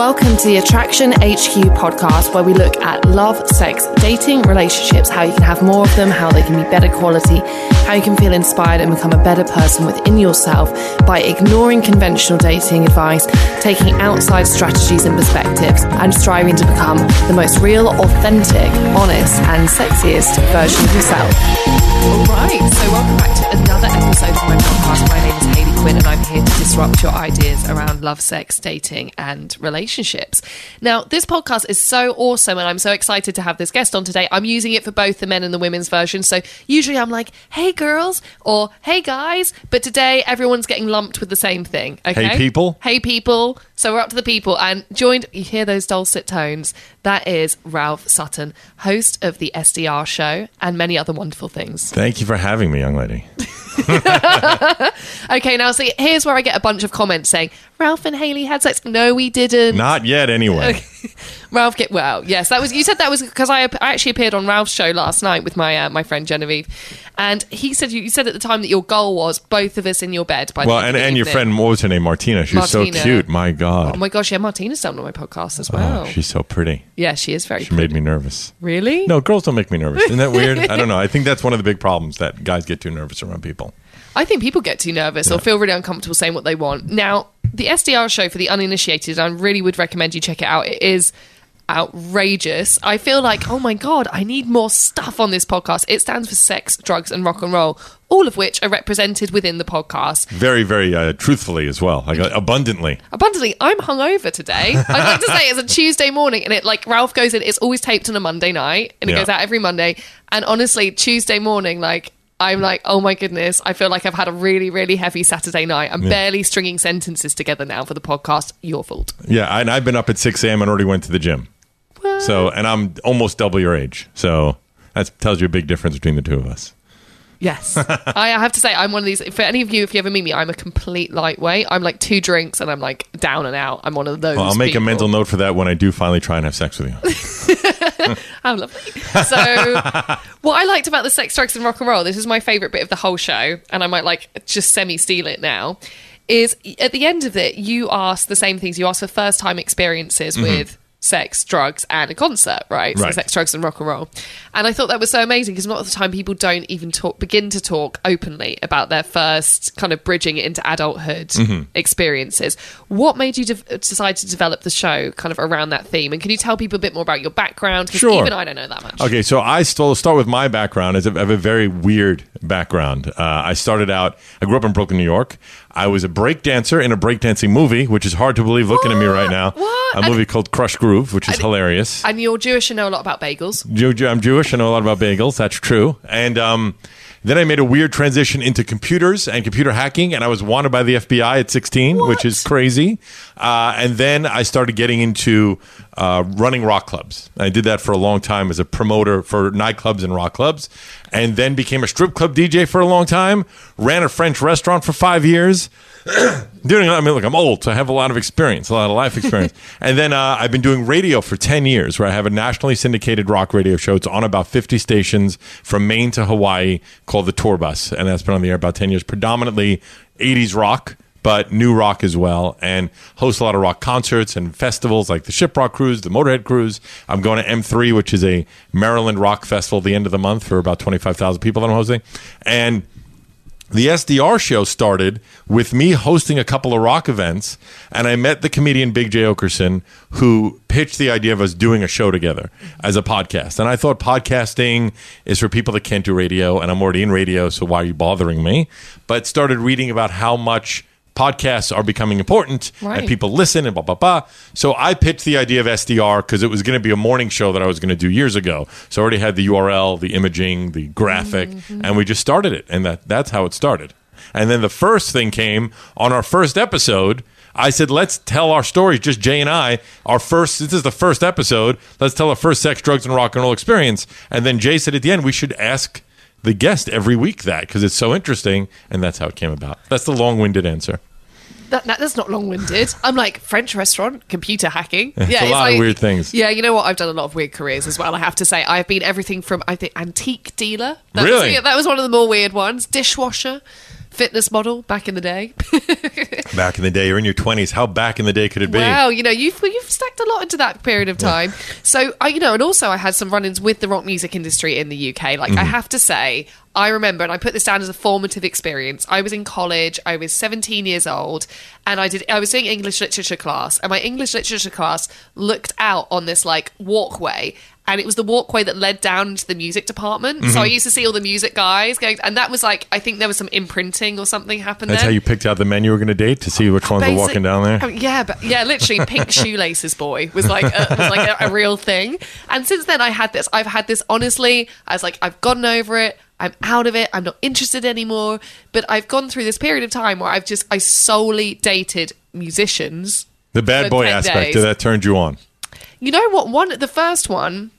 Welcome to the Attraction HQ podcast, where we look at love, sex, dating, relationships, how you can have more of them, how they can be better quality, how you can feel inspired and become a better person within yourself by ignoring conventional dating advice, taking outside strategies and perspectives, and striving to become the most real, authentic, honest, and sexiest version of yourself. All right, so welcome back to another episode of my podcast. My name is Hayley Quinn, and I'm here to disrupt your ideas around love, sex, dating, and relationships. Now, this podcast is so awesome, and I'm so excited to have this guest on today. I'm using it for both the men and the women's version. So usually I'm like, hey, girls, or hey, guys. But today everyone's getting lumped with the same thing. Okay? Hey, people. Hey, people. So we're up to the people, and joined, you hear those dulcet tones. That is Ralph Sutton, host of the SDR show and many other wonderful things. Thank you for having me, young lady. Okay, now see, here's where I get a bunch of comments saying Ralph and Hayley had sex. No, we didn't. Not yet, anyway. Ralph get well. Yes, that was you said that was because I, I actually appeared on Ralph's show last night with my uh, my friend Genevieve, and he said you, you said at the time that your goal was both of us in your bed by Well, and, and your friend, what was her name? Martina. She's Martina. so cute. My God. Oh my gosh, yeah, Martina's done on my podcast as well. Oh, she's so pretty. yeah, she is very. She made me nervous. really? No, girls don't make me nervous. Isn't that weird? I don't know. I think that's one of the big problems that guys get too nervous around people. I think people get too nervous or feel really uncomfortable saying what they want. Now, the SDR show for the uninitiated, I really would recommend you check it out. It is outrageous. I feel like, oh my God, I need more stuff on this podcast. It stands for sex, drugs, and rock and roll, all of which are represented within the podcast. Very, very uh, truthfully as well. Like uh, abundantly. Abundantly, I'm hungover today. I'd like to say it's a Tuesday morning, and it like Ralph goes in. It's always taped on a Monday night, and it Yeah. goes out every Monday. And honestly, Tuesday morning, like I'm like, oh my goodness, I feel like I've had a really, really heavy Saturday night. I'm barely stringing sentences together now for the podcast. Your fault. Yeah, and I've been up at 6 a.m. and already went to the gym. So, and I'm almost double your age. So that tells you a big difference between the two of us. Yes, I have to say I'm one of these. For any of you, if you ever meet me, I'm a complete lightweight. I'm like two drinks and I'm like down and out. I'm one of those. Well, I'll make people. a mental note for that when I do finally try and have sex with you. How lovely. So, what I liked about the sex, drugs, and rock and roll, this is my favorite bit of the whole show, and I might like just semi steal it now, is at the end of it, you ask the same things. You ask for first time experiences mm-hmm. with sex, drugs, and a concert, right? So Right. sex, drugs, and rock and roll. And I thought that was so amazing because a lot of the time people don't even talk, begin to talk openly about their first kind of bridging into adulthood experiences. What made you de- decide to develop the show kind of around that theme? And can you tell people a bit more about your background? Sure. even I don't know that much. Okay, so I still start with my background. I have a very weird background. Uh, I started out. I grew up in Brooklyn, New York. I was a break dancer in a breakdancing movie, which is hard to believe looking at me right now. What? A movie called Krush Groove, which is hilarious. And you're Jewish and know a lot about bagels. Jew- Jew- I'm Jewish. I know a lot about bagels. That's true. And um, then I made a weird transition into computers and computer hacking, and I was wanted by the FBI at 16, which is crazy. Uh, and then I started getting into uh, running rock clubs. I did that for a long time as a promoter for nightclubs and rock clubs, and then became a strip club DJ for a long time. Ran a French restaurant for five years. doing I mean look I'm old so I have a lot of experience a lot of life experience. And then uh, I've been doing radio for 10 years where I have a nationally syndicated rock radio show. It's on about 50 stations from Maine to Hawaii called the Tour Bus and that's been on the air about 10 years. Predominantly 80s rock but new rock as well and host a lot of rock concerts and festivals like the Shiprock Cruise the Motorhead Cruise. I'm going to M3 which is a Maryland rock festival at the end of the month for about 25,000 people that I'm hosting. And the SDR show started with me hosting a couple of rock events, and I met the comedian Big Jay Oakerson, who pitched the idea of us doing a show together as a podcast. And I thought podcasting is for people that can't do radio, and I'm already in radio, so why are you bothering me? But started reading about how much podcasts are becoming important Right. and people listen and blah blah blah. So I pitched the idea of SDR because it was going to be a morning show that I was going to do years ago. So I already had the URL, the imaging, the graphic, mm-hmm. and we just started it, and that that's how it started. And then the first thing came on our first episode. I said, let's tell our stories, just Jay and I. Our first, this is the first episode. Let's tell our first sex, drugs, and rock and roll experience. And then Jay said at the end, we should ask the guest every week that because it's so interesting. And that's how it came about. That's the long winded answer. That, that, that's not long-winded. I'm like French restaurant, computer hacking. It's yeah, a lot of like- weird things. Yeah, you know what? I've done a lot of weird careers as well. I have to say, I've been everything from I think antique dealer. That Was, Really? yeah, that was one of the more weird ones. Dishwasher, fitness model back in the day. Back in the day, you're in your 20s. How back in the day could it be? Wow, you know, you've you've stacked a lot into that period of time. So I, you know, and also I had some run-ins with the rock music industry in the UK. Like Mm-hmm. I have to say, I remember, and I put this down as a formative experience. I was in college. I was 17 years old, and I did. I was doing English literature class, and my English literature class looked out on this like walkway. And it was the walkway that led down into the music department. Mm-hmm. So I used to see all the music guys going, and that was like, I think there was some imprinting or something happened That's there. how you picked out the men you were going to date to see which ones were walking down there. Oh, yeah, but yeah, literally, pink shoelaces boy was like a, was like a, a real thing. And since then, I had this. I've had this. Honestly, I was like, I've gotten over it. I'm out of it. I'm not interested anymore. But I've gone through this period of time where I've just I solely dated musicians. The bad boy aspect days. of that turned you on. You know what? One, the first one,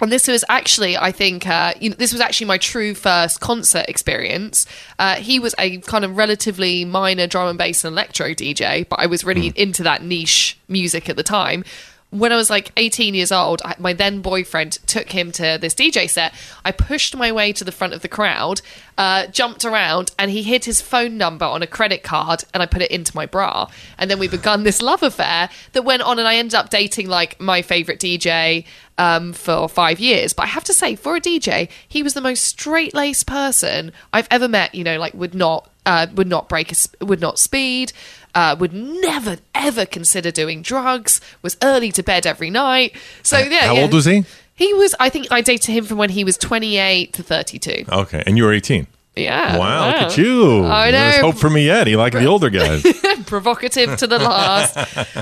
and this was actually, I think, uh, you know, this was actually my true first concert experience. Uh, he was a kind of relatively minor drum and bass and electro DJ, but I was really into that niche music at the time. When I was like 18 years old, I, my then boyfriend took him to this DJ set. I pushed my way to the front of the crowd, uh, jumped around, and he hid his phone number on a credit card, and I put it into my bra. And then we begun this love affair that went on, and I ended up dating like my favorite DJ um, for five years. But I have to say, for a DJ, he was the most straight laced person I've ever met. You know, like would not uh, would not break would not speed. Uh, would never ever consider doing drugs. Was early to bed every night. So yeah. How yeah. old was he? He was. I think I dated him from when he was twenty eight to thirty two. Okay, and you were 18. Yeah. Wow, look at you. I There's know. hope for me yet. You like the older guys. provocative to the last.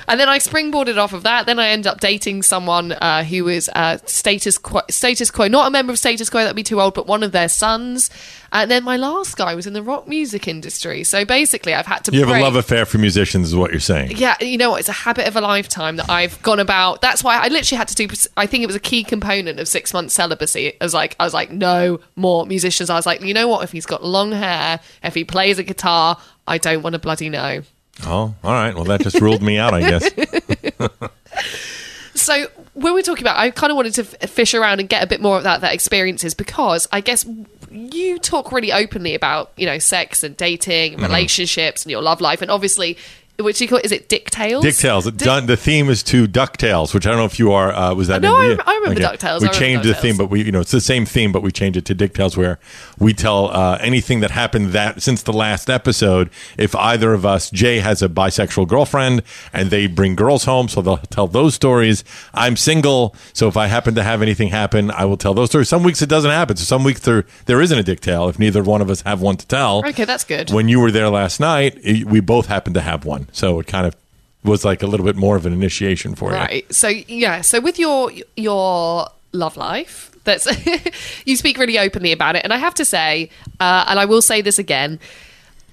and then I springboarded off of that. Then I end up dating someone uh, who was uh, status quo, status quo, not a member of status quo. That'd be too old, but one of their sons. And then my last guy was in the rock music industry. So basically, I've had to. You have a love affair for musicians, is what you're saying. yeah, you know what? It's a habit of a lifetime that I've gone about. That's why I literally had to do. I think it was a key component of six months celibacy. I was like, I was like, no more musicians. I was like, you know what? If he's got long hair, if he plays a guitar, I don't want to bloody know. Oh, all right. Well, that just ruled me out, I guess. So when we're talking about, I kind of wanted to f- fish around and get a bit more of that that experiences because I guess you talk really openly about you know sex and dating Mm-hmm. and relationships and your love life and obviously which you call is it Dick Tales? Dick. Done, the theme is to DuckTales, which I don't know if you are. Uh, was that? No, in I I remember DuckTales. We remember changed the theme, but we, you know, it's the same theme, but we changed it to Dick Tales, where we tell uh, anything that happened that since the last episode. If either of us, Jay has a bisexual girlfriend, and they bring girls home, so they'll tell those stories. I'm single, so if I happen to have anything happen, I will tell those stories. Some weeks it doesn't happen, so some weeks there there isn't a Dick Tale. If neither one of us have one to tell, Okay, that's good. when you were there last night, i- we both happened to have one. So it kind of was like a little bit more of an initiation for you. Right. So yeah. So with your your love life, that's you speak really openly about it, and I have to say, uh, and I will say this again.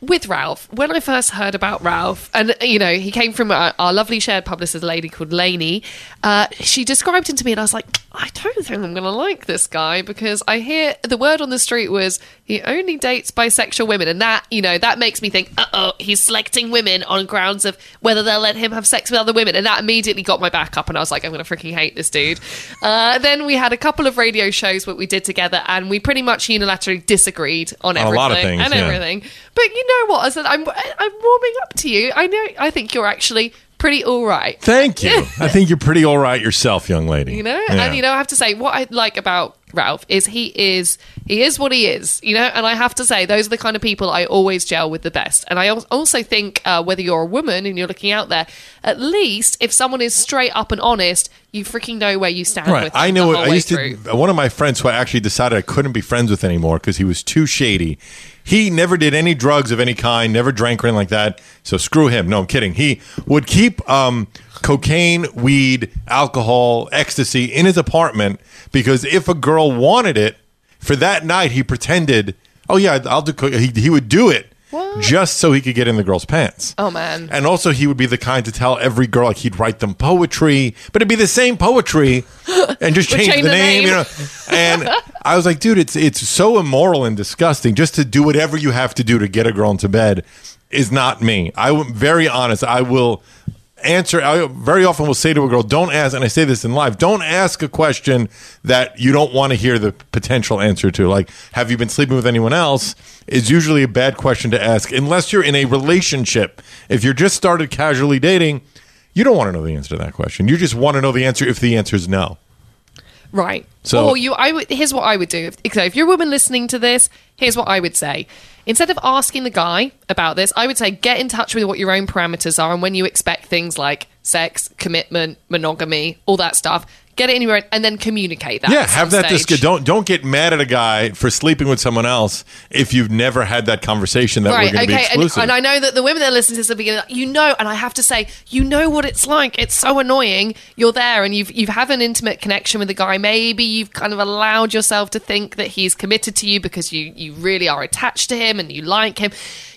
With Ralph, when I first heard about Ralph, and you know, he came from our, our lovely shared publicist, a lady called Lainey. Uh, she described him to me, and I was like, I don't think I'm going to like this guy because I hear the word on the street was he only dates bisexual women, and that you know that makes me think, uh oh, he's selecting women on grounds of whether they'll let him have sex with other women, and that immediately got my back up, and I was like, I'm going to freaking hate this dude. Uh, then we had a couple of radio shows what we did together, and we pretty much unilaterally disagreed on On a everything lot of things, and yeah. everything. But you know what? I said I'm I'm warming up to you. I know. I think you're actually pretty all right. Thank you. I think you're pretty all right yourself, young lady. You know, Yeah. and you know, I have to say, what I like about Ralph, is he is he is what he is, you know. And I have to say, those are the kind of people I always gel with the best. And I also think uh, whether you're a woman and you're looking out there, at least if someone is straight up and honest, you freaking know where you stand. Right. With I know. I used through. to. One of my friends who I actually decided I couldn't be friends with anymore because he was too shady. He never did any drugs of any kind, never drank or anything like that. So screw him. No, I'm kidding. He would keep um, cocaine, weed, alcohol, ecstasy in his apartment because if a girl wanted it for that night, he pretended, oh yeah, I'll do. Co-. He he would do it. Just so he could get in the girl's pants. Oh, man. And also, he would be the kind to tell every girl like he'd write them poetry, but it'd be the same poetry, and just change, change the, the name, name. you know. And I was like, dude, it's it's so immoral and disgusting. Just to do whatever you have to do to get a girl into bed is not me. I'm very honest. I will answer. I very often will say to a girl, "Don't ask," and I say this in live. Don't ask a question that you don't want to hear the potential answer to. Like, "Have you been sleeping with anyone else?" is usually a bad question to ask unless you're in a relationship. If you're just started casually dating. You don't want to know the answer to that question. You just want to know the answer if the answer is no. Right. So- or you, I would. Here's what I would do. If, so if you're a woman listening to this, here's what I would say. Instead of asking the guy about this, I would say get in touch with what your own parameters are and when you expect things like sex, commitment, monogamy, all that stuff. Get it anywhere and then communicate that. Yeah, have that. Dis- don't don't get mad at a guy for sleeping with someone else if you've never had that conversation that we're going to be okay, and, exclusive. and I know that the women that listen to this the beginning, you know, and I have to say, you know what it's like. It's so annoying. You're there, and you've you've have an intimate connection with a guy. Maybe you've kind of allowed yourself to think that he's committed to you because you you really are attached to him and you like him.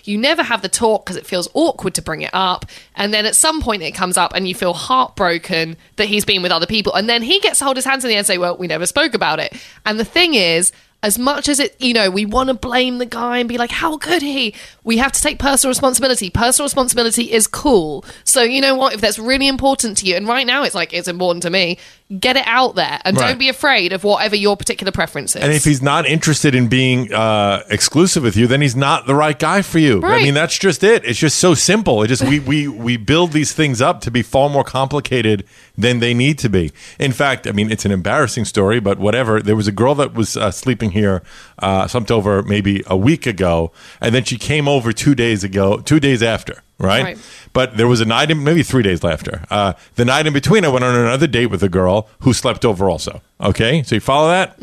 You never have the talk because it feels awkward to bring it up, and then at some point it comes up, and you feel heartbroken that he's been with other people, and then he gets to hold his hands in the air and say, "Well, we never spoke about it." And the thing is as much as it, you know, we want to blame the guy and be like, how could he? We have to take personal responsibility. Personal responsibility is cool. So, you know what? If that's really important to you, and right now it's like, it's important to me, get it out there and Right. don't be afraid of whatever your particular preference is. and if he's not interested in being uh, exclusive with you, then he's not the right guy for you. I mean, that's just it. It's just so simple. It just we we we build these things up to be far more complicated than they need to be. In fact, I mean, it's an embarrassing story, but whatever. There was a girl that was uh, sleeping here, uh, slumped over maybe a week ago, and then she came over two days ago, two days after. Right? Right. But there was a night, in, maybe three days after. Uh, the night in between, I went on another date with a girl who slept over also. Okay, so you follow that?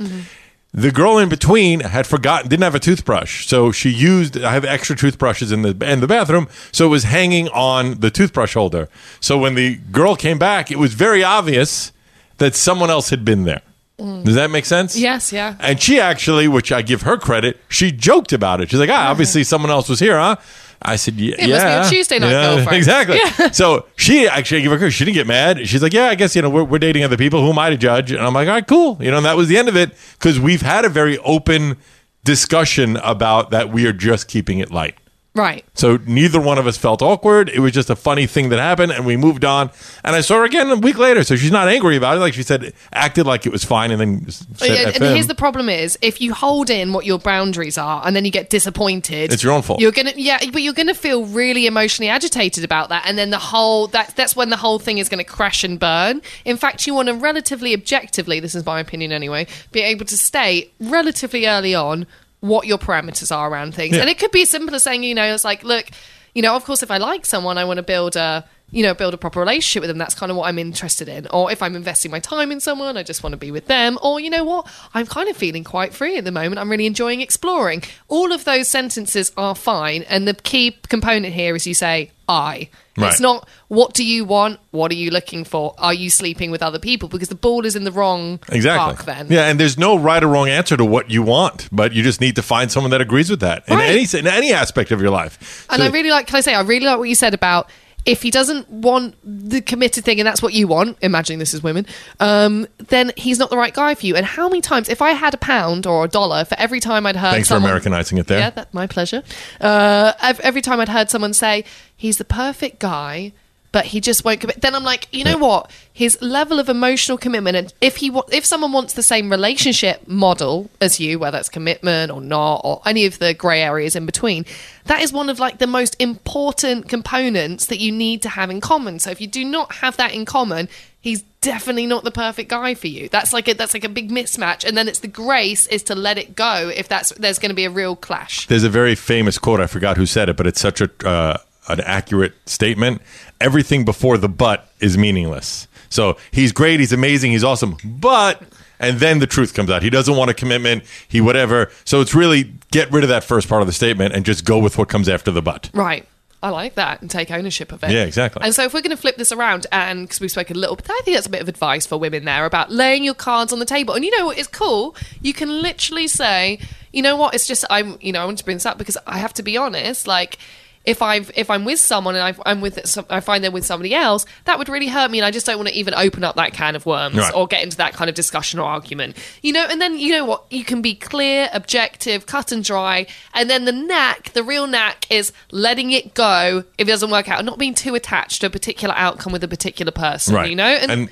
The girl in between had forgotten, didn't have a toothbrush, so she used. I have extra toothbrushes in the in the bathroom, so it was hanging on the toothbrush holder. So when the girl came back, it was very obvious that someone else had been there. Does that make sense? Yes, yeah. And she actually, which I give her credit, she joked about it. She's like, ah, obviously someone else was here, huh? I said, yeah. It must be a. Tuesday night Yeah, girlfriend. Exactly. Yeah. So she actually I give her credit. She didn't get mad. She's like, yeah, I guess, you know, we're, we're dating other people. Who am I to judge? And I'm like, all right, cool. You know, and that was the end of it because we've had a very open discussion about that we are just keeping it light. Right. So neither one of us felt awkward. It was just a funny thing that happened, and we moved on. And I saw her again a week later, so she's not angry about it. Like she said, acted like it was fine, and then oh, said Oh, and him. here's the problem: is if you hold in what your boundaries are, and then you get disappointed, It's your own fault. You're gonna, yeah, but you're gonna feel really emotionally agitated about that, and then the whole that that's when the whole thing is gonna crash and burn. In fact, you want to relatively objectively, this is my opinion anyway, be able to stay relatively early on what your parameters are around things, Yeah. and it could be as simple as saying, you know, it's like, look, you know, of course, if I like someone, I want to build a you know, build a proper relationship with them. That's kind of what I'm interested in. Or if I'm investing my time in someone, I just want to be with them. Or, you know what? I'm kind of feeling quite free at the moment. I'm really enjoying exploring. All of those sentences are fine. And the key component here is you say, I. Right. It's not what do you want? What are you looking for? Are you sleeping with other people? Because the ball is in the wrong Exactly. park then. Yeah, and there's no right or wrong answer to what you want, but you just need to find someone that agrees with that in any in any aspect of your life. And So- I really like, can I say, I really like what you said about if he doesn't want the committed thing and that's what you want, imagining this is women, um, then he's not the right guy for you. And how many times, if I had a pound or a dollar for every time I'd heard Thanks for Americanizing it there. Yeah, that's my pleasure. Uh, every time I'd heard someone say, he's the perfect guy, but he just won't commit. Then I'm like, you know what? His level of emotional commitment, and if he wa- if someone wants the same relationship model as you, whether it's commitment or not, or any of the grey areas in between, that is one of like the most important components that you need to have in common. So if you do not have that in common, he's definitely not the perfect guy for you. That's like a, that's like a big mismatch. And then it's the grace is to let it go if that's there's going to be a real clash. There's a very famous quote. I forgot who said it, but it's such a uh, an accurate statement. Everything before the but is meaningless. So he's great. He's amazing. He's awesome. But and then the truth comes out. He doesn't want a commitment. He whatever. So it's really get rid of that first part of the statement and just go with what comes after the but. Right. I like that and take ownership of it. Yeah, exactly. And so if we're going to flip this around, and because we spoke a little bit, I think that's a bit of advice for women there about laying your cards on the table. And you know what? It's cool. You can literally say, you know what? It's just I'm, you know, I want to bring this up because I have to be honest. Like if I've if I'm with someone and I've, I'm with I find they're with somebody else, that would really hurt me, and I just don't want to even open up that can of worms Right. or get into that kind of discussion or argument, you know. And then you know what, you can be clear, objective, cut and dry, and then the knack, the real knack, is letting it go if it doesn't work out, and not being too attached to a particular outcome with a particular person, right. you know. And,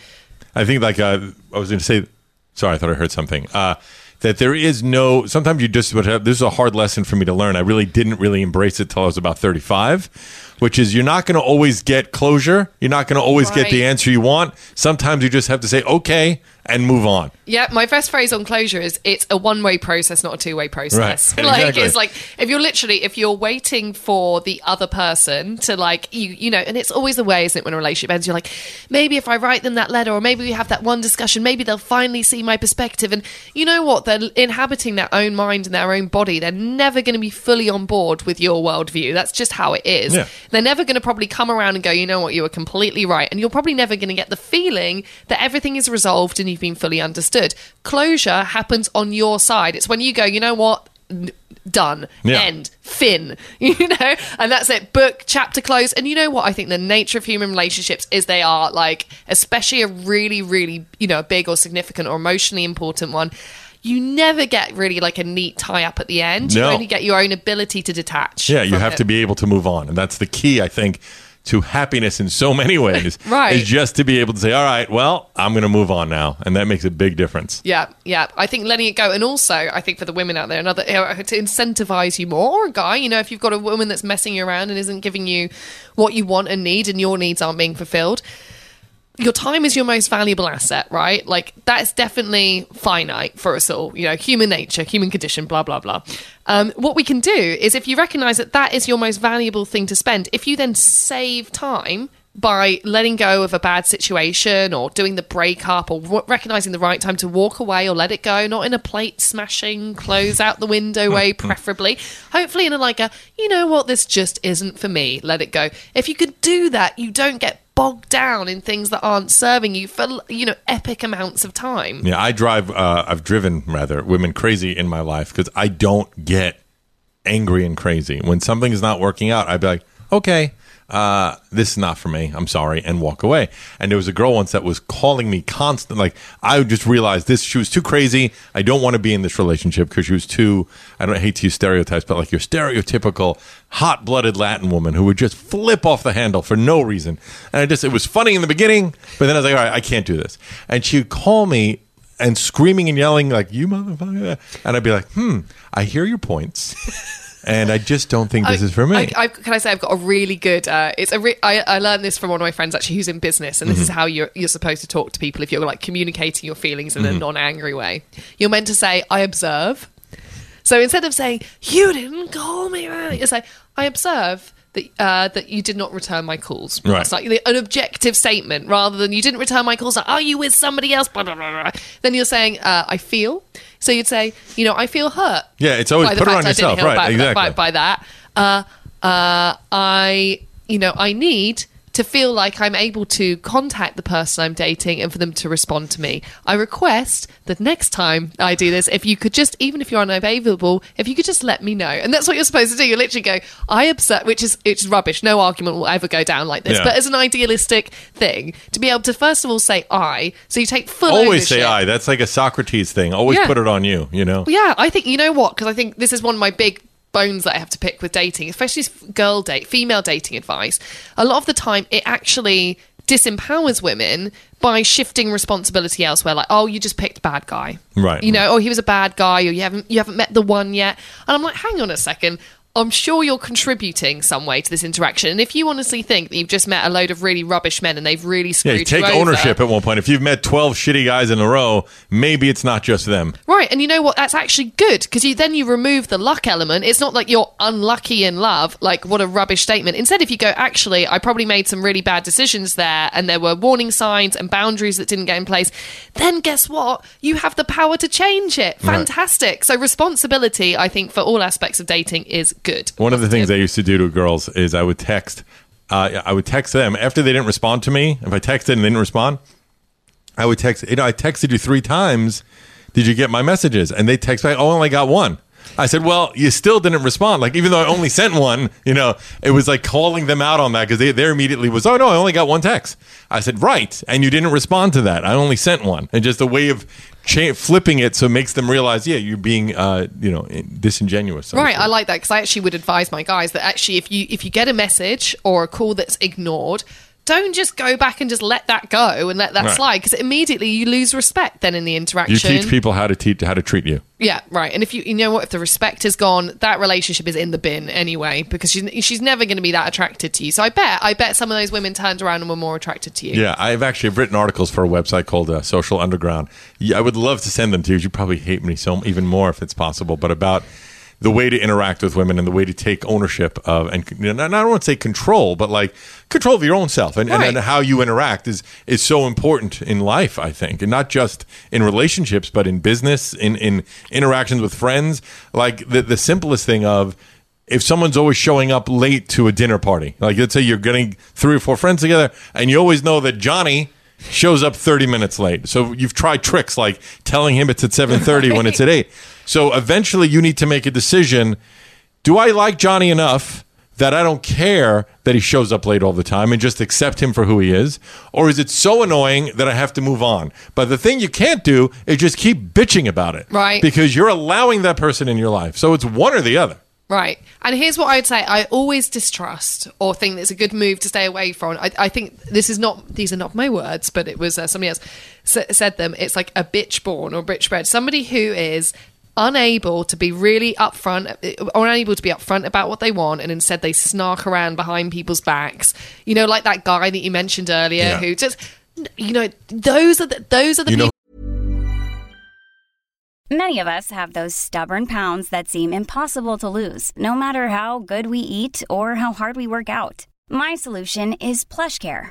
I think like uh, I was going to say. Sorry, I thought I heard something. Uh, that there is no. Sometimes you just would have. This is a hard lesson for me to learn. I really didn't really embrace it till I was about thirty-five, which is you're not going to always get closure. You're not going to always get the answer you want. Sometimes you just have to say okay and move on. Yeah, my first phrase on closure is it's a one way process, not a two way process. Right, Like exactly. it's like if you're literally if you're waiting for the other person to like you you know, and it's always the way, isn't it, when a relationship ends, you're like, maybe if I write them that letter or maybe we have that one discussion, maybe they'll finally see my perspective. And you know what? They're inhabiting their own mind and their own body. They're never going to be fully on board with your worldview. That's just how it is. Yeah. They're never going to probably come around and go, you know what, you were completely right. And you're probably never going to get the feeling that everything is resolved and you've been fully understood. Closure happens on your side. It's when you go, you know what, done, Yeah. end, fin, you know, and that's it, book, chapter close. And you know what? I think the nature of human relationships is they are like, especially a really, really, you know, a big or significant or emotionally important one. You never get really like a neat tie up at the end. No. You only get your own ability to detach. Yeah, you have it. to be able to move on, and that's the key, I think, to happiness in so many ways. Right. is just to be able to say, "All right, well, I'm going to move on now," and that makes a big difference. Yeah, yeah. I think letting it go, and also I think for the women out there, another to incentivize you more, or a guy, you know, if you've got a woman that's messing you around and isn't giving you what you want and need, and your needs aren't being fulfilled. Your time is your most valuable asset, right? Like that's definitely finite for us all. You know, human nature, human condition, blah blah blah. Um, what we can do is, if you recognise that that is your most valuable thing to spend, if you then save time by letting go of a bad situation or doing the breakup or w- recognizing the right time to walk away or let it go, not in a plate smashing, close out the window way, preferably. Hopefully, in a like a, you know what, this just isn't for me, let it go. If you could do that, you don't get bogged down in things that aren't serving you for, you know, epic amounts of time. Yeah, I drive. Uh, I've driven rather women crazy in my life because I don't get angry and crazy when something's not working out. I'd be like, okay. Uh, this is not for me. I'm sorry, and walk away. And there was a girl once that was calling me constant. Like I just realized this. She was too crazy. I don't want to be in this relationship because she was too. I don't hate to use stereotypes, but like your stereotypical hot-blooded Latin woman who would just flip off the handle for no reason. And I just it was funny in the beginning, but then I was like, all right, I can't do this. And she'd call me and screaming and yelling like you motherfucker and i'd be like hmm i hear your points and i just don't think this is for me I, I, can I say I've got a really good? Uh, it's a. Re- I, I learned this from one of my friends actually, who's in business, and this Mm-hmm. is how you're you're supposed to talk to people if you're like communicating your feelings in Mm-hmm. a non-angry way. You're meant to say, "I observe." So instead of saying "You didn't call me," you say, "I observe." That, uh, that you did not return my calls. Right. It's like an objective statement rather than you didn't return my calls. Like, Are you with somebody else? Blah, blah, blah, blah. Then you're saying, uh, I feel. So you'd say, you know, I feel hurt. Yeah, it's always by put it on yourself, right, back- exactly. By, by that, uh, uh, I, you know, I need to feel like I'm able to contact the person I'm dating and for them to respond to me. I request that next time I do this, if you could just, even if you're unavailable, if you could just let me know. And that's what you're supposed to do. You literally go, I observe, which is it's rubbish. No argument will ever go down like this. Yeah. But as an idealistic thing, to be able to first of all say I, so you take full always say i that's like a socrates thing always Yeah. put it on you you know Yeah, I think you know what because I think this is one of my big bones that I have to pick with dating, especially girl date, female dating advice. A lot of the time, it actually disempowers women by shifting responsibility elsewhere. Like, oh, you just picked bad guy, Right, You know, oh, he was a bad guy, or you haven't you haven't met the one yet. And I'm like, hang on a second. I'm sure you're contributing some way to this interaction. And if you honestly think that you've just met a load of really rubbish men and they've really Yeah, screwed you take you over, ownership at one point. If you've met 12 shitty guys in a row, maybe it's not just them. Right, and you know what? That's actually good because you then you remove the luck element. It's not like you're unlucky in love. Like what a rubbish statement. Instead, if you go, actually, I probably made some really bad decisions there, and there were warning signs and boundaries that didn't get in place. Then guess what? You have the power to change it. Right. Fantastic. So responsibility, I think, for all aspects of dating is good. One of the things I used to do to girls is I would text. Uh, I would text them after they didn't respond to me. If I texted and they didn't respond, I would text. You know, I texted you three times. Did you get my messages? And they text back. Oh, I only got one. I said, well, you still didn't respond. Like, even though I only sent one, you know, it was like calling them out on that because they, they immediately was, oh, no, I only got one text. I said, right. And you didn't respond to that. I only sent one. And just a way of cha- flipping it so it makes them realize, yeah, you're being, uh, you know, disingenuous. Right. I like that because I actually would advise my guys that actually, if you if you get a message or a call that's ignored, don't just go back and just let that go and let that Right. slide because immediately you lose respect then in the interaction. You teach people how to teach how to treat you. Yeah, right. And if you you know what, if the respect is gone, that relationship is in the bin anyway because she's she's never going to be that attracted to you. So I bet I bet some of those women turned around and were more attracted to you. Yeah, I've actually written articles for a website called uh, Social Underground. Yeah, I would love to send them to you. You probably hate me so even more if it's possible, but about the way to interact with women and the way to take ownership of and you know, not, I don't want to say control, but like control of your own self and, and, Right. and how you interact is is so important in life. I think, and not just in relationships, but in business, in in interactions with friends. Like the the simplest thing of if someone's always showing up late to a dinner party, like let's say you're getting three or four friends together, and you always know that Johnny shows up 30 minutes late. So you've tried tricks like telling him it's at 7:30 when it's at 8. So eventually you need to make a decision, do I like Johnny enough that I don't care that he shows up late all the time and just accept him for who he is? Or is it so annoying that I have to move on? But the thing you can't do is just keep bitching about it. Right. Because you're allowing that person in your life. So it's one or the other. Right. And here's what I would say I always distrust or think that it's a good move to stay away from. I, I think this is not, these are not my words, but it was uh, somebody else s- said them. It's like a bitch born or bitch bred. Somebody who is unable to be really upfront or unable to be upfront about what they want and instead they snark around behind people's backs. You know, like that guy that you mentioned earlier Yeah. who just, you know, those are the, those are the You know people. Many of us have those stubborn pounds that seem impossible to lose, no matter how good we eat or how hard we work out. My solution is PlushCare.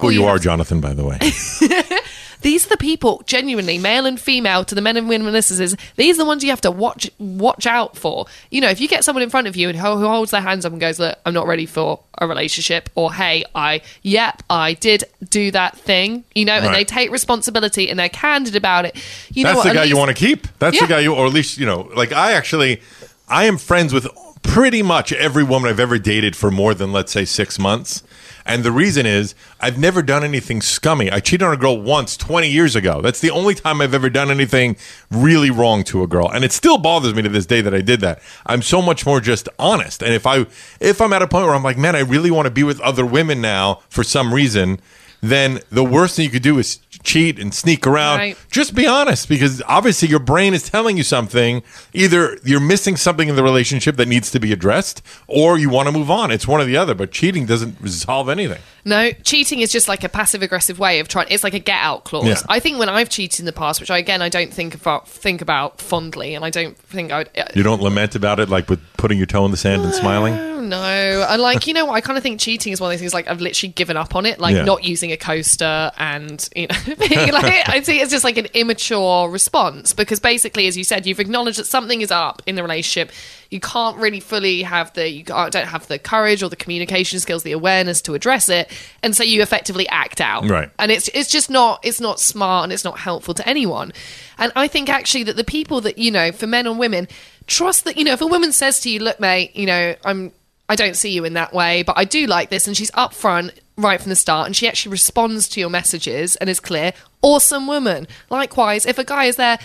Who you are, Jonathan, by the way. These are the people, genuinely, male and female, to the men and women listeners. These are the ones you have to watch watch out for. You know, if you get someone in front of you and who, who holds their hands up and goes, "Look, I'm not ready for a relationship," or "Hey, I, yep, I did do that thing," you know, and Right. they take responsibility and they're candid about it. You know, That's what, the at guy you least- want to keep. That's Yeah. the guy you, or at least, you know, like I actually, I am friends with pretty much every woman I've ever dated for more than, let's say, six months. And the reason is I've never done anything scummy. I cheated on a girl once 20 years ago. That's the only time I've ever done anything really wrong to a girl. And it still bothers me to this day that I did that. I'm so much more just honest. And if I if I'm at a point where I'm like, man, I really want to be with other women now for some reason, then the worst thing you could do is cheat and sneak around. Right. Just be honest, because obviously your brain is telling you something. Either you're missing something in the relationship that needs to be addressed, or you want to move on. It's one or the other. But cheating doesn't resolve anything. No, cheating is just like a passive aggressive way of trying. It's like a get out clause. Yeah. I think when I've cheated in the past, which I, again I don't think about think about fondly, and I don't think I would. Uh, you don't lament about it, like with putting your toe in the sand and smiling. No, I like you know what I kind of think cheating is one of those things like I've literally given up on it, like Yeah. not using a coaster and you know like I think it's just like an immature response because basically, as you said, you've acknowledged that something is up in the relationship. You can't really fully have the you don't have the courage or the communication skills, the awareness to address it, and so you effectively act out. Right. and it's it's just not it's not smart and it's not helpful to anyone. And I think actually that the people that you know, for men and women, trust that you know if a woman says to you, "Look, mate, you know, I'm I don't see you in that way, but I do like this," and she's upfront right from the start, and she actually responds to your messages and is clear. Awesome woman. Likewise, if a guy is there.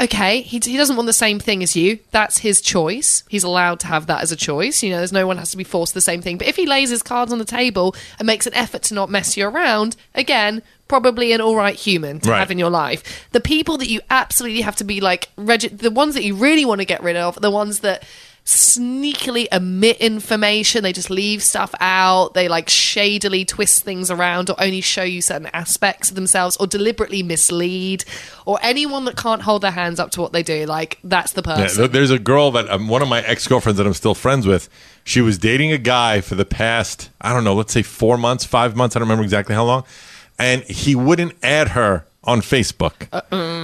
Okay, he, he doesn't want the same thing as you. That's his choice. He's allowed to have that as a choice. You know, there's no one has to be forced the same thing. But if he lays his cards on the table and makes an effort to not mess you around, again, probably an all right human to Right. have in your life. The people that you absolutely have to be like, regi- the ones that you really want to get rid of, the ones that sneakily omit information, they just leave stuff out, they like shadily twist things around or only show you certain aspects of themselves or deliberately mislead, or anyone that can't hold their hands up to what they do. Like, that's the person. th- there's a girl that um, one of my ex girlfriends that I'm still friends with. She was dating a guy for the past, I don't know, let's say four months, five months. I don't remember exactly how long. And he wouldn't add her on Facebook.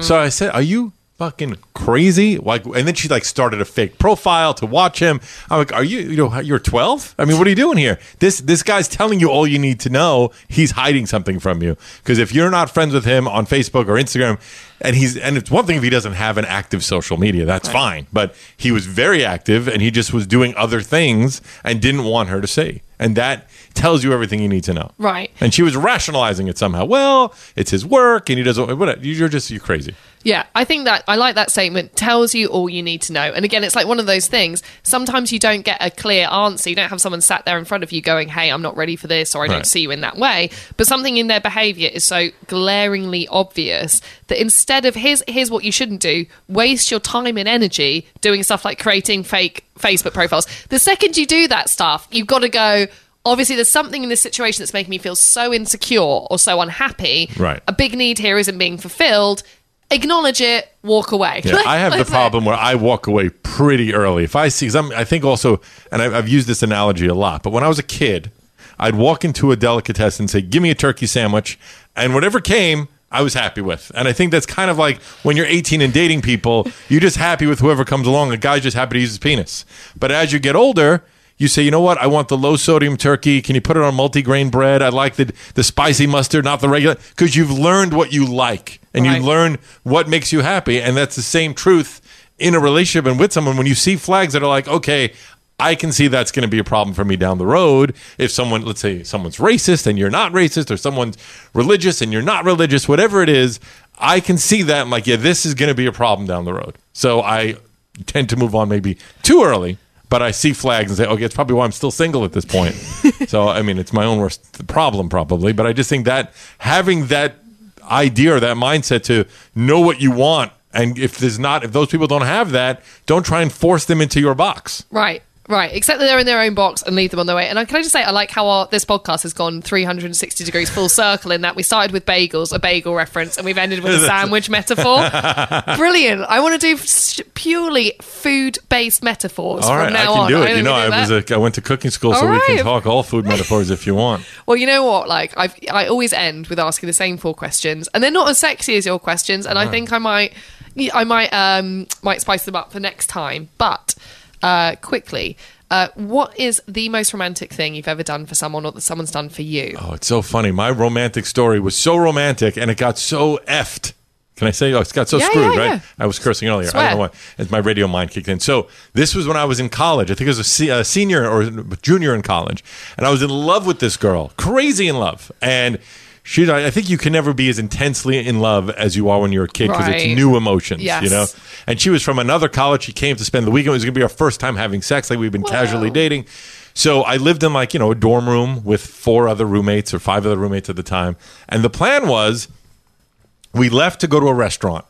So I said, Are you fucking crazy? Like, and then she like started a fake profile to watch him. I'm like, Are you, you know, you're 12? I mean, what are you doing here? This, this guy's telling you all you need to know. He's hiding something from you. Because if you're not friends with him on Facebook or Instagram, and he's and it's one thing if he doesn't have an active social media that's fine but he was very active and he just was doing other things and didn't want her to see and that tells you everything you need to know Right. and she was rationalizing it somehow well it's his work and he doesn't what you're just you're crazy Yeah, I think that I like that statement. Tells you all you need to know. And again, it's like one of those things. Sometimes you don't get a clear answer. You don't have someone sat there in front of you going, "Hey, I'm not ready for this," or "I don't Right. see you in that way." But something in their behaviour is so glaringly obvious that instead of here's here's what you shouldn't do: waste your time and energy doing stuff like creating fake Facebook profiles. The second you do that stuff, you've got to go. Obviously, there's something in this situation that's making me feel so insecure or so unhappy. Right. A big need here isn't being fulfilled acknowledge it, walk away. Yeah, I have the problem where I walk away pretty early. If I see, because I'm, I think also, and I've, I've used this analogy a lot, but when I was a kid, I'd walk into a delicatessen and say, "Give me a turkey sandwich," and whatever came. I was happy with. And I think that's kind of like when you're 18 and dating people, you're just happy with whoever comes along. A guy's just happy to use his penis. But as you get older, you say, you know what? I want the low sodium turkey. Can you put it on multi-grain bread? I like the the spicy mustard, not the regular. Because you've learned what you like, and Right. you learn what makes you happy, and that's the same truth in a relationship and with someone. When you see flags that are like, okay, I can see that's going to be a problem for me down the road. If someone, let's say, someone's racist and you're not racist, or someone's religious and you're not religious, whatever it is, I can see that. I'm like, yeah, this is going to be a problem down the road. So I tend to move on maybe too early. But I see flags and say, okay, it's probably why I'm still single at this point. so, I mean, it's my own worst problem, probably. But I just think that having that idea or that mindset to know what you want, and if there's not, if those people don't have that, don't try and force them into your box. Right. Right, except that they're in their own box and leave them on their way. And I, can I just say, I like how our, this podcast has gone 360 degrees full circle in that we started with bagels, a bagel reference, and we've ended with a sandwich metaphor. Brilliant. I want to do purely food based metaphors All from right, I now can on. do it. think You know, I was that. a, I went to cooking school, so All we can talk all food metaphors if you want. Well, you know what? Like, I've, I always end with asking the same four questions, and they're not as sexy as your questions. And I think I might, I might, um, might spice them up for next time. But uh, quickly, uh, what is the most romantic thing you've ever done for someone, or that someone's done for you? Oh, it's so funny. My romantic story was so romantic, and it got so effed. Can I say? Oh, it's got so Yeah, screwed, yeah, right? yeah. I was cursing earlier. I don't know why. As my radio mind kicked in. So this was when I was in college. I think it was a se- a senior or junior in college, and I was in love with this girl, crazy in love, and. She, I think you can never be as intensely in love as you are when you're a kid because Right. it's new emotions, Yes. you know. And she was from another college. She came to spend the weekend. It was going to be our first time having sex. Like we've been casually dating. So I lived in like, you know, a dorm room with four other roommates or five other roommates at the time. And the plan was we left to go to a restaurant.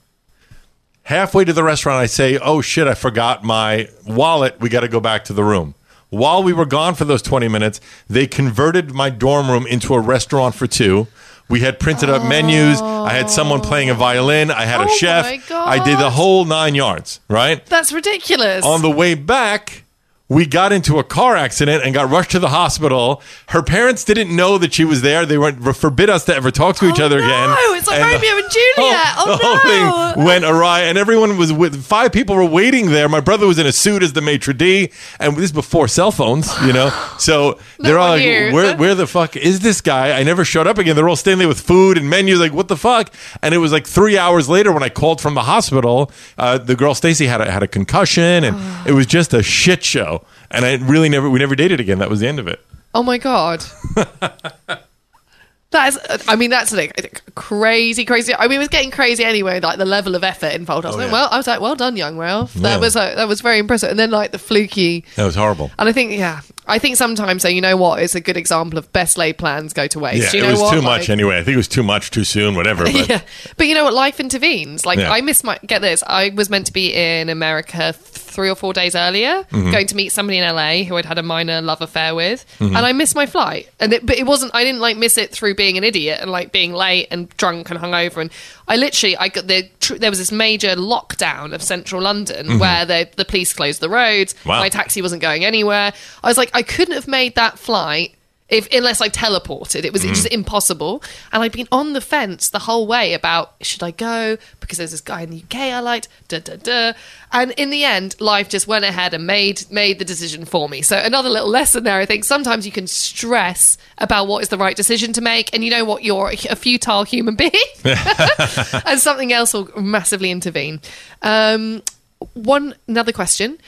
Halfway to the restaurant, I say, Oh shit, I forgot my wallet. We got to go back to the room. While we were gone for those 20 minutes, they converted my dorm room into a restaurant for two. We had printed up menus. I had someone playing a violin. I had a Oh chef. my I did the whole nine yards, right? That's ridiculous. On the way back, we got into a car accident and got rushed to the hospital. Her parents didn't know that she was there. They weren't forbid us to ever talk to each Oh, other no, again. it's like And Romeo and Juliet. Oh, the whole thing went awry, and everyone was with five people were waiting there. My brother was in a suit as the maitre d, and this is before cell phones, you know. So they're all like. "Where, where the fuck is this guy?" I never showed up again. They're all standing there with food and menus, like, "What the fuck?" And it was like three hours later when I called from the hospital. Uh, the girl Stacy had a, had a concussion, and it was just a shit show. And I really never we never dated again. That was the end of it. Oh my god. That is, I mean, that's like crazy, crazy. I mean, it was getting crazy anyway. Like the level of effort involved. I was Oh, like, yeah. well, I was like, well done, young Ralph. That Yeah. was uh, that was very impressive. And then like the fluky, That was horrible. and I think, yeah, I think sometimes, so you know what, it's a good example of best laid plans go to waste. Yeah, you know it was what? too Like- much anyway. I think it was too much too soon. Whatever. But yeah, but you know what? Life intervenes. Like Yeah. I missed my get this. I was meant to be in America three or four days earlier, Mm-hmm. going to meet somebody in LA who I'd had a minor love affair with, and I missed my flight. And it, but it wasn't. I didn't like miss it through being an idiot and like being late and drunk and hungover. And I literally, I got the tr- there was this major lockdown of central London where the the police closed the roads. Mm-hmm. Wow. My taxi wasn't going anywhere. I was like, I couldn't have made that flight if unless I teleported. It was just impossible. And I'd been on the fence the whole way about should I go because there's this guy in the UK I liked. Da da da. And in the end, life just went ahead and made made the decision for me. So another little lesson there. I think sometimes you can stress about what is the right decision to make, and you know what, you're a futile human being, and something else will massively intervene. Um, one another question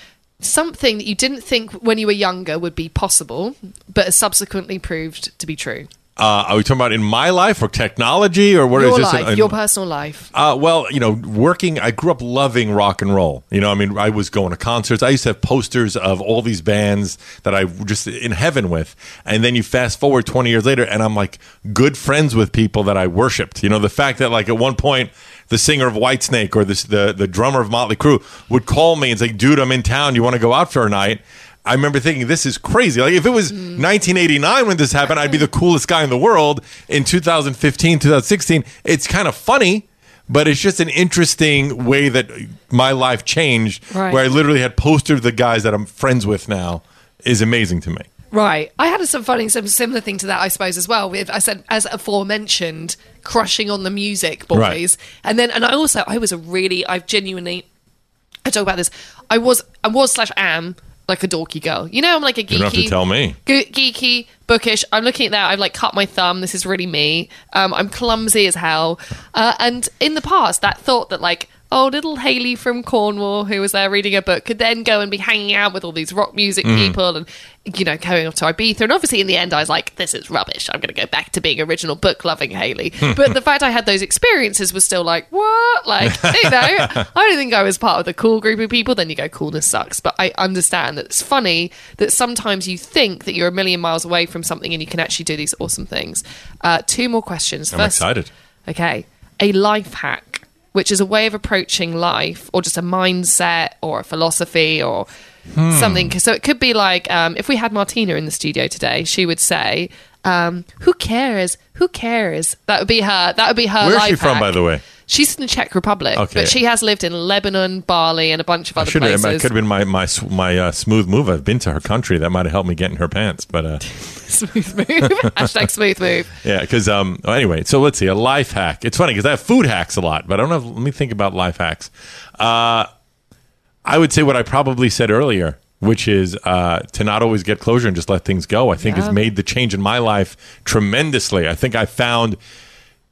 something that you didn't think when you were younger would be possible but has subsequently proved to be true Uh, are we talking about in my life or technology or what is your this? life in- your personal life Uh, well, you know, working, I grew up loving rock and roll. You know, I mean, I was going to concerts. I used to have posters of all these bands that I just in heaven with. And then you fast forward 20 years later, and I'm like good friends with people that I worshiped. You know, the fact that, like, at one point, the singer of Whitesnake or this, the, the drummer of Motley Crue would call me and say, dude, I'm in town. You want to go out for a night? I remember thinking, this is crazy. Like, if it was mm. 1989 when this happened, I'd be the coolest guy in the world. In 2015, 2016, it's kind of funny, but it's just an interesting way that my life changed, Right. where I literally had posters of the guys that I'm friends with now, is amazing to me. Right i had some funny some similar thing to that i suppose as well with i said as aforementioned crushing on the music boys Right. and then and i also i was a really i've genuinely i talk about this i was i was slash am like a dorky girl you know i'm like a geeky You don't have to tell me. Ge- geeky, bookish. I'm looking at that. I've like cut my thumb. This is really me. Um, I'm clumsy as hell. Uh, and in the past, that thought that like, oh, little Hayley from Cornwall who was there reading a book could then go and be hanging out with all these rock music Mm-hmm. people and you know going off to Ibiza. And obviously, in the end, I was like, this is rubbish. I'm going to go back to being original book loving Hayley. but the fact I had those experiences was still like, what? Like, you know, I don't think I was part of the cool group of people. Then you go, coolness sucks. But I understand that it's funny that sometimes you think that you're a million miles away from something and you can actually do these awesome things. Uh, two more questions. I'm First- excited. Okay. A life hack, which is a way of approaching life or just a mindset or a philosophy or Hmm. something. So it could be like um, if we had Martina in the studio today, she would say, um, Who cares? Who cares? That would be her. That would be her Where's life she from, hack. by the way? She's in the Czech Republic, Okay. but she has lived in Lebanon, Bali, and a bunch of other places. It could have been my my my uh, smooth move. I've been to her country. That might have helped me get in her pants. But uh, smooth move. Hashtag smooth move. yeah, because um. anyway, so let's see a life hack. It's funny because I have food hacks a lot, but I don't have. Let me think about life hacks. Uh, I would say what I probably said earlier, which is uh, to not always get closure and just let things go. I think Yeah. has made the change in my life tremendously. I think I found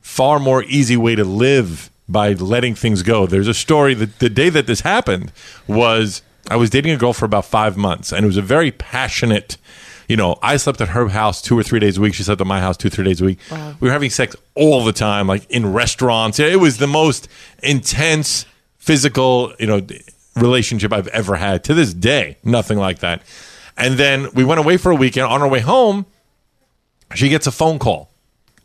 far more easy way to live by letting things go. There's a story that the day that this happened was I was dating a girl for about five months, and it was a very passionate. You know, I slept at her house two or three days a week. She slept at my house two, three days a week. We were having sex all the time, like in restaurants. It was the most intense physical, you know, relationship I've ever had. To this day, nothing like that. And then we went away for a weekend. On our way home, she gets a phone call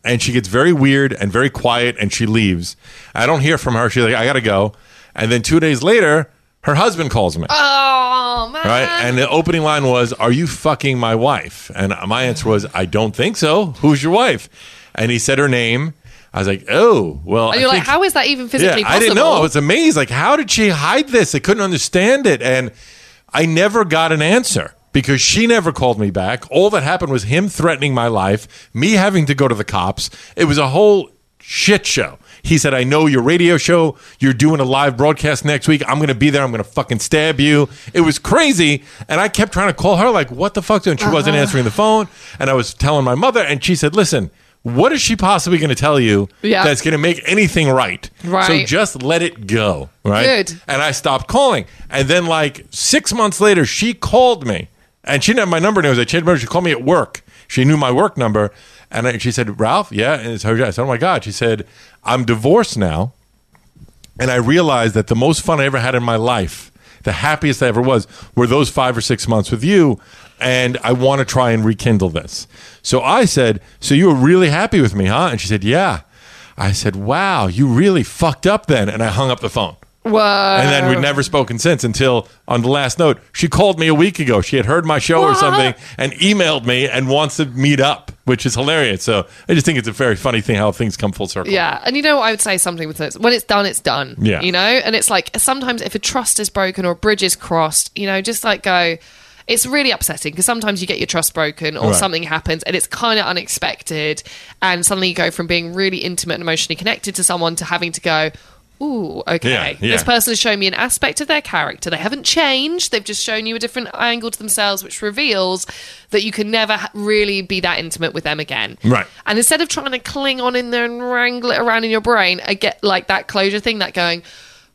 and she gets very weird and very quiet and she leaves. I don't hear from her. She's like, I got to go. And then two days later, her husband calls me. Oh man. Right. And the opening line was, Are you fucking my wife? And my answer was, I don't think so. Who's your wife? And he said her name. I was like, Oh, well. And you're like, how is that even physically yeah, possible? I didn't know. I was amazed. Like, how did she hide this? I couldn't understand it. And I never got an answer because she never called me back. All that happened was him threatening my life, me having to go to the cops. It was a whole shit show. He said, I know your radio show. You're doing a live broadcast next week. I'm going to be there. I'm going to fucking stab you. It was crazy. And I kept trying to call her, like, what the fuck? And she Uh-huh. wasn't answering the phone. And I was telling my mother, and she said, listen, what is she possibly going to tell you Yeah. that's going to make anything right? Right. So just let it go. Right. Good. And I stopped calling. And then, like six months later, she called me, and she didn't have my number. And it was changed my number. She called me at work. She knew my work number, and I, she said, "Ralph, yeah." And it's her. I said, "Oh my god." She said, "I'm divorced now." And I realized that the most fun I ever had in my life, the happiest I ever was, were those five or six months with you. And I want to try and rekindle this. So I said, So you were really happy with me, huh? And she said, Yeah. I said, Wow, you really fucked up then. And I hung up the phone. Whoa. And then we've never spoken since until on the last note, she called me a week ago. She had heard my show or something and emailed me and wants to meet up, which is hilarious. So I just think it's a very funny thing how things come full circle. Yeah, and you know I would say something with this. When it's done, it's done. Yeah. You know? And it's like sometimes if a trust is broken or a bridge is crossed, you know, just like go it's really upsetting because sometimes you get your trust broken or Right. something happens and it's kind of unexpected and suddenly you go from being really intimate and emotionally connected to someone to having to go Ooh, okay. Yeah, yeah. This person has shown me an aspect of their character. They haven't changed. They've just shown you a different angle to themselves, which reveals that you can never really be that intimate with them again. Right. And instead of trying to cling on in there and wrangle it around in your brain, I get like that closure thing, that going,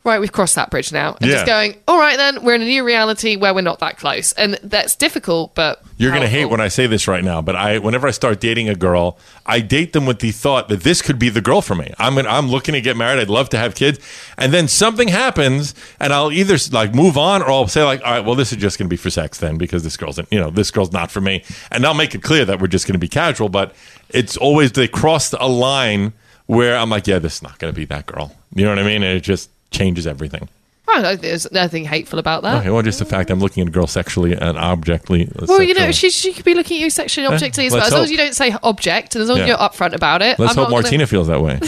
right, we've crossed that bridge now. And Yeah. just going, all right, then, we're in a new reality where we're not that close. And that's difficult, but. You're going to hate when I say this right now, but I whenever I start dating a girl, I date them with the thought that this could be the girl for me. I'm I'm looking to get married. I'd love to have kids, and then something happens, and I'll either like move on or I'll say like, all right, well, this is just going to be for sex then because this girl's you know this girl's not for me, and I'll make it clear that we're just going to be casual. But it's always they crossed a line where I'm like, yeah, this is not going to be that girl. You know what I mean? And it just changes everything. Oh, there's nothing hateful about that. Okay, well, just the fact I'm looking at a girl sexually and objectly. Well, you know, she, she could be looking at you sexually and Eh, objectively as well. As long as you don't say object and as long as Yeah. you're upfront about it. Let's I'm hope not gonna- Martina feels that way.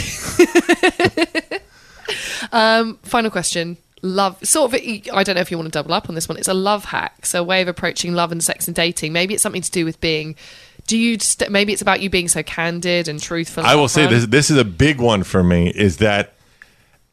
um, Final question. Love, sort of, I don't know if you want to double up on this one. It's a love hack. So, a way of approaching love and sex and dating. Maybe it's something to do with being, do you, st- maybe it's about you being so candid and truthful. I will say this this is a big one for me is that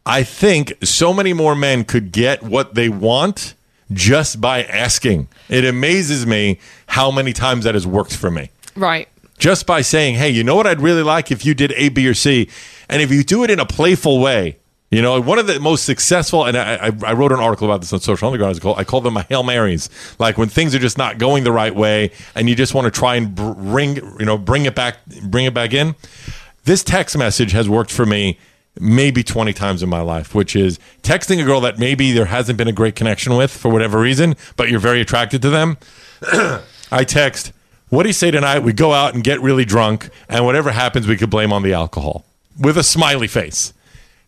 I think so many more men could get what they want just by asking. It amazes me how many times that has worked for me. Right. Just by saying, "Hey, you know what I'd really like if you did A, B, or C," and if you do it in a playful way. You know, one of the most successful, and I, I, I wrote an article about this on Social Underground. It's called, I call them my Hail Marys. Like when things are just not going the right way, and you just want to try and bring, you know, bring it back, bring it back in. This text message has worked for me maybe 20 times in my life, which is texting a girl that maybe there hasn't been a great connection with for whatever reason, but you're very attracted to them. I text, what do you say tonight? We go out and get really drunk, and whatever happens, we could blame on the alcohol with a smiley face.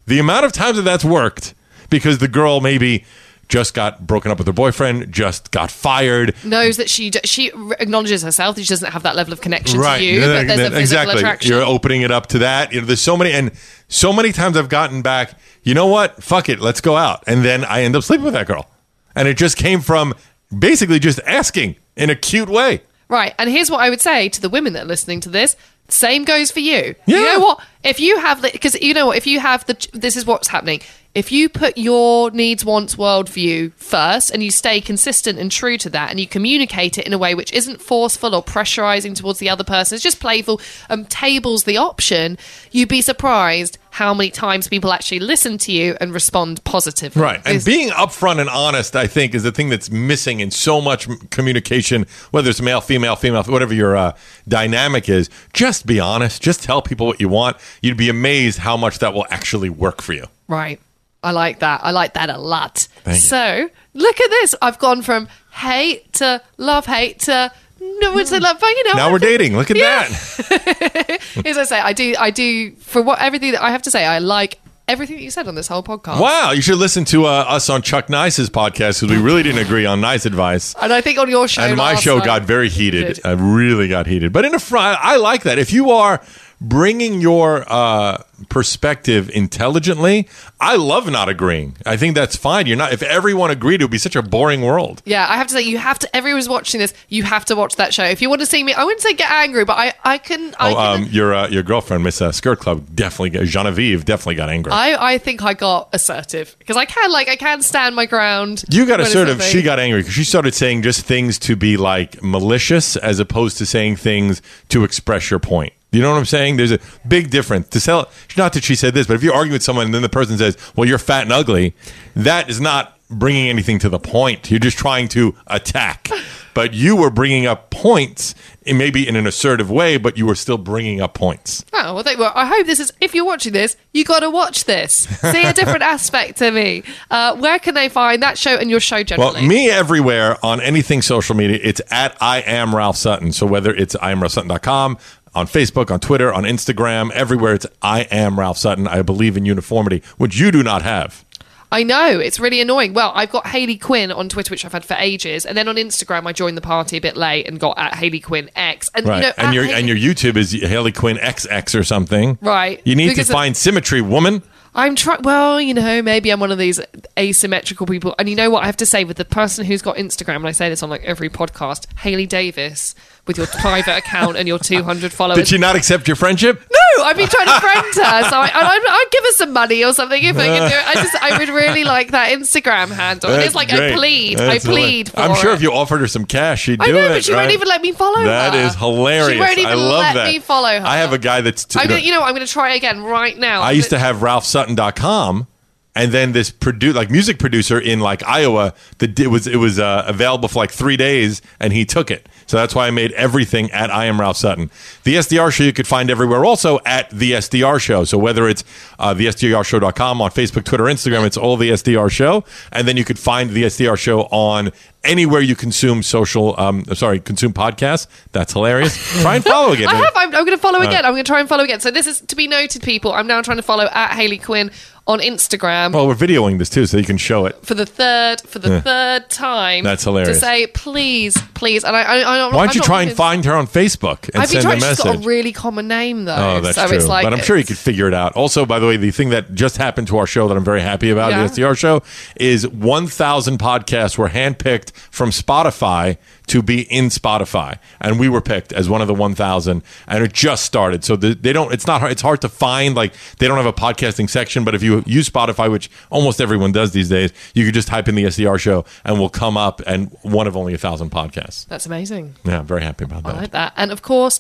The amount of times that that's worked because the girl maybe just got broken up with her boyfriend, just got fired. Knows that she, she acknowledges herself that she doesn't have that level of connection to you, Yeah, but there's a physical exactly. attraction. You're opening it up to that. You know, there's so many, and so many times I've gotten back. You know what? Fuck it, let's go out, and then I end up sleeping with that girl, and it just came from basically just asking in a cute way. Right. And here's what I would say to the women that are listening to this. Same goes for you. Yeah. You know what? If you have, because you know what? If you have the, this is what's happening. If you put your needs, wants, worldview first and you stay consistent and true to that and you communicate it in a way which isn't forceful or pressurizing towards the other person, it's just playful, um, tables the option, you'd be surprised how many times people actually listen to you and respond positively. Right. And It's- being upfront and honest, I think, is the thing that's missing in so much communication, whether it's male, female, female, whatever your uh, dynamic is. Just be honest. Just tell people what you want. You'd be amazed how much that will actually work for you. Right. I like that. I like that a lot. Thank you. so look at this. I've gone from hate to love, hate to no, it's love, but you know. Now I we're dating. Look at Yeah. that. As I say, I do, I do for what everything that I have to say. I like everything that you said on this whole podcast. Wow, you should listen to uh, us on Chuck Nice's podcast because we really didn't agree on nice advice. And I think on your show, and my show night- got very heated. I really got heated. But in a front, I like that. If you are bringing your uh, perspective intelligently, I love not agreeing. I think that's fine. You're not. If everyone agreed, it would be such a boring world. Yeah, I have to say, you have to. Everyone's watching this. You have to watch that show if you want to see me. I wouldn't say get angry, but I, I can. I Oh, can. um, your uh, your girlfriend, Miss uh, Skirt Club, definitely Genevieve definitely got angry. I, I think I got assertive because I can like I can stand my ground. You got assertive. She got angry because she started saying just things to be like malicious as opposed to saying things to express your point. You know what I'm saying? There's a big difference. To sell, not that she said this, but if you argue with someone and then the person says, "Well, you're fat and ugly," that is not bringing anything to the point. You're just trying to attack. But you were bringing up points, in maybe in an assertive way, but you were still bringing up points. Oh well, they were. I hope this is. If you're watching this, you got to watch this. See a different aspect to me. Uh, where can they find that show and your show generally? Well, me everywhere on anything social media, it's at I am Ralph Sutton. So whether it's I am RalphSutton.com, on Facebook, on Twitter, on Instagram, everywhere it's I am Ralph Sutton. I believe in uniformity, which you do not have. I know it's really annoying. Well, I've got Hayley Quinn on Twitter, which I've had for ages, and then on Instagram, I joined the party a bit late and got at Hayley Quinn X. And Right. you know, and your Hayley- and your YouTube is Hayley Quinn XX or something. Right. You need Because to of- find symmetry, woman. I'm trying. Well, you know, maybe I'm one of these asymmetrical people. And you know what I have to say with the person who's got Instagram, and I say this on like every podcast, Haley Davis, with your private account and your 200 followers. Did she not accept your friendship? No, I've been trying to friend her, so I, I'd give her some money or something if I could do it. I just, I would really like that Instagram handle. And it's like great. I plead, That's I plead. For. I'm sure it. if you offered her some cash, she'd I do know, it. but she right? won't even let me follow That her. is hilarious. She won't even I love let that. me follow her. I have a guy that's. T- I'm gonna, you know, what, I'm going to try again right now. I used to have RalphSutton.com, and then this produ- like music producer in like Iowa that it was it was uh, available for like three days, and he took it. So that's why I made everything at I am Ralph Sutton. The SDR show you could find everywhere, also at the SDR show. So whether it's uh, the SDRshow.com on Facebook, Twitter, Instagram, it's all the SDR show, and then you could find the SDR show on anywhere you consume social. Um, sorry, consume podcasts. That's hilarious. Try and follow again. I have. I'm, I'm going to follow again. I'm going to try and follow again. So this is to be noted, people. I'm now trying to follow at Hayley Quinn on Instagram Well, we're videoing this too, so you can show it. for the third for the third time. That's hilarious. To say please, please, and I, I, I don't. Why I'm don't you not try and find her on Facebook and been send trying. a She's message? got a really common name though. Oh, that's so true. Like, but I'm sure you could figure it out. Also, by the way, the thing that just happened to our show that I'm very happy about, Yeah. the SDR show, is 1,000 podcasts were handpicked from Spotify to be in Spotify, and we were picked as one of the 1,000, and it just started. So the, they don't. It's not. It's hard to find. Like they don't have a podcasting section, but if you use Spotify, which almost everyone does these days, you could just type in the SDR show, and we'll come up and one of only a thousand podcasts. That's amazing. Yeah, I'm very happy about that. I like that. And of course,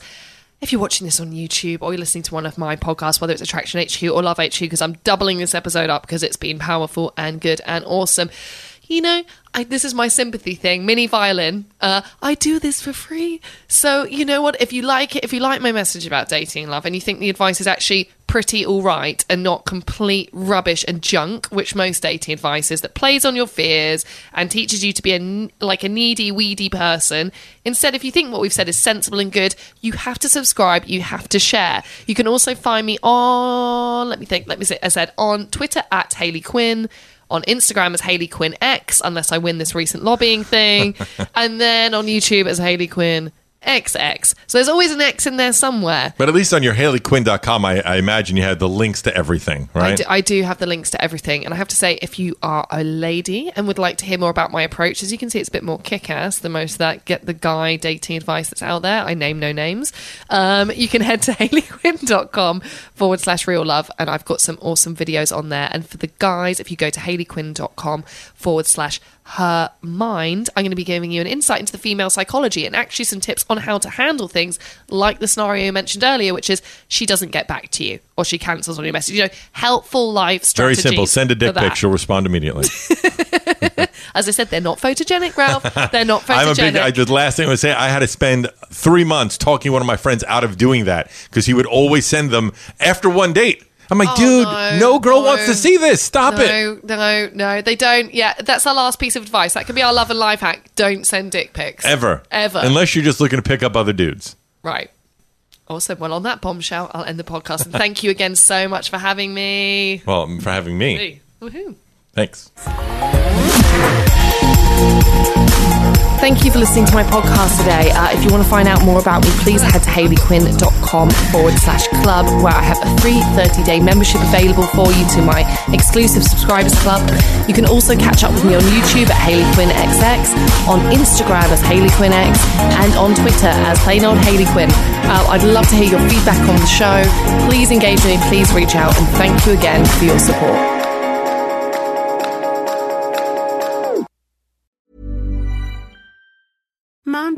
if you're watching this on YouTube or you're listening to one of my podcasts, whether it's Attraction HQ or Love HQ, because I'm doubling this episode up because it's been powerful and good and awesome. You know, I, this is my sympathy thing. Mini violin. Uh, I do this for free. So you know what? If you like it, if you like my message about dating and love, and you think the advice is actually pretty all right and not complete rubbish and junk, which most dating advice is, that plays on your fears and teaches you to be a like a needy, weedy person. Instead, if you think what we've said is sensible and good, you have to subscribe. You have to share. You can also find me on. Let me think. Let me see. I said on Twitter at Hayley Quinn. On Instagram as Hayley Quinn X, unless I win this recent lobbying thing, and then on YouTube as Hayley Quinn XX. So there's always an X in there somewhere. But at least on your HayleyQuinn.com, I, I imagine you had the links to everything, I right? do, I do have the links to everything. And I have to say, if you are a lady and would like to hear more about my approach, as you can see, it's a bit more kick ass than most of that get the guy dating advice that's out there. I name no names. Um, you can head to hayleyquinn.com forward slash real love. And I've got some awesome videos on there. And for the guys, if you go to hayleyquinn.com forward slash her mind, I'm going to be giving you an insight into the female psychology and actually some tips on how to handle things like the scenario you mentioned earlier, which is she doesn't get back to you or she cancels on your message. You know, helpful life Very simple. Send a dick pic. She'll respond immediately. As I said, they're not photogenic, Ralph. They're not photogenic. I'm a big. I, the last thing I would say, I had to spend three months talking one of my friends out of doing that because he would always send them after one date. I'm like, Oh, dude, no, no, girl no. wants to see this. Stop it. No, no, no, they don't. Yeah, that's our last piece of advice. That can be our love and life hack. Don't send dick pics. Ever. Ever. Unless you're just looking to pick up other dudes. Right. Awesome. Well, on that bombshell, I'll end the podcast. And thank you again so much for having me. Well, for having me. Hey, Woohoo. Thanks. Thank you for listening to my podcast today. Uh, if you want to find out more about me, please head to hayleyquinn.com forward slash club, where I have a free 30 day membership available for you to my exclusive subscribers club. You can also catch up with me on YouTube at Hayley Quinn XX, on Instagram as Hayley Quinn X, and on Twitter as plain old Hayley Quinn. Uh, I'd love to hear your feedback on the show. Please engage me, please reach out, and thank you again for your support.